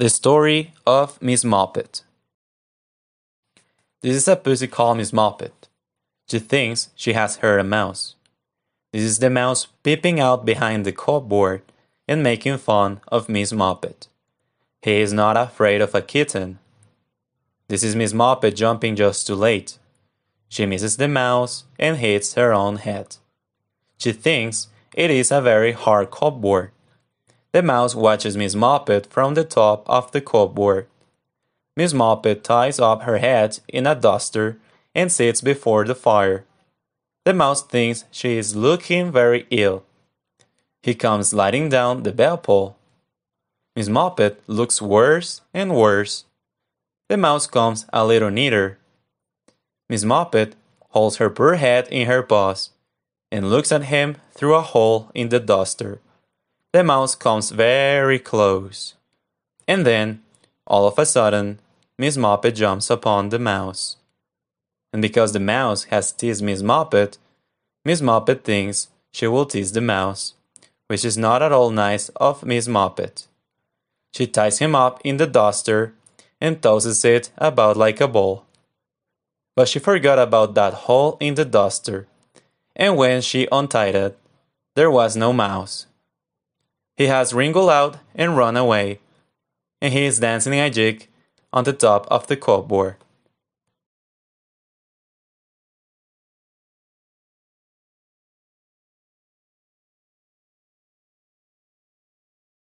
The story of Miss Moppet. This is a pussy called Miss Moppet. She thinks she has heard a mouse. This is the mouse peeping out behind the cupboard and making fun of Miss Moppet. He is not afraid of a kitten. This is Miss Moppet jumping just too late. She misses the mouse and hits her own head. She thinks it is a very hard cupboard the mouse watches Miss Moppet from the top of the cupboard. Miss Moppet ties up her head in a duster and sits before the fire. The mouse thinks she is looking very ill. He comes sliding down the bell pull. Miss Moppet looks worse and worse. The mouse comes a little nearer. Miss Moppet holds her poor head in her paws and looks at him through a hole in the duster. The mouse comes very close. And then, all of a sudden, Miss Moppet jumps upon the mouse. And because the mouse has teased Miss Moppet, Miss Moppet thinks she will tease the mouse, which is not at all nice of Miss Moppet. She ties him up in the duster and tosses it about like a ball. But she forgot about that hole in the duster, and when she untied it, there was no mouse. He has wriggled out and run away, and he is dancing a jig on the top of the cupboard.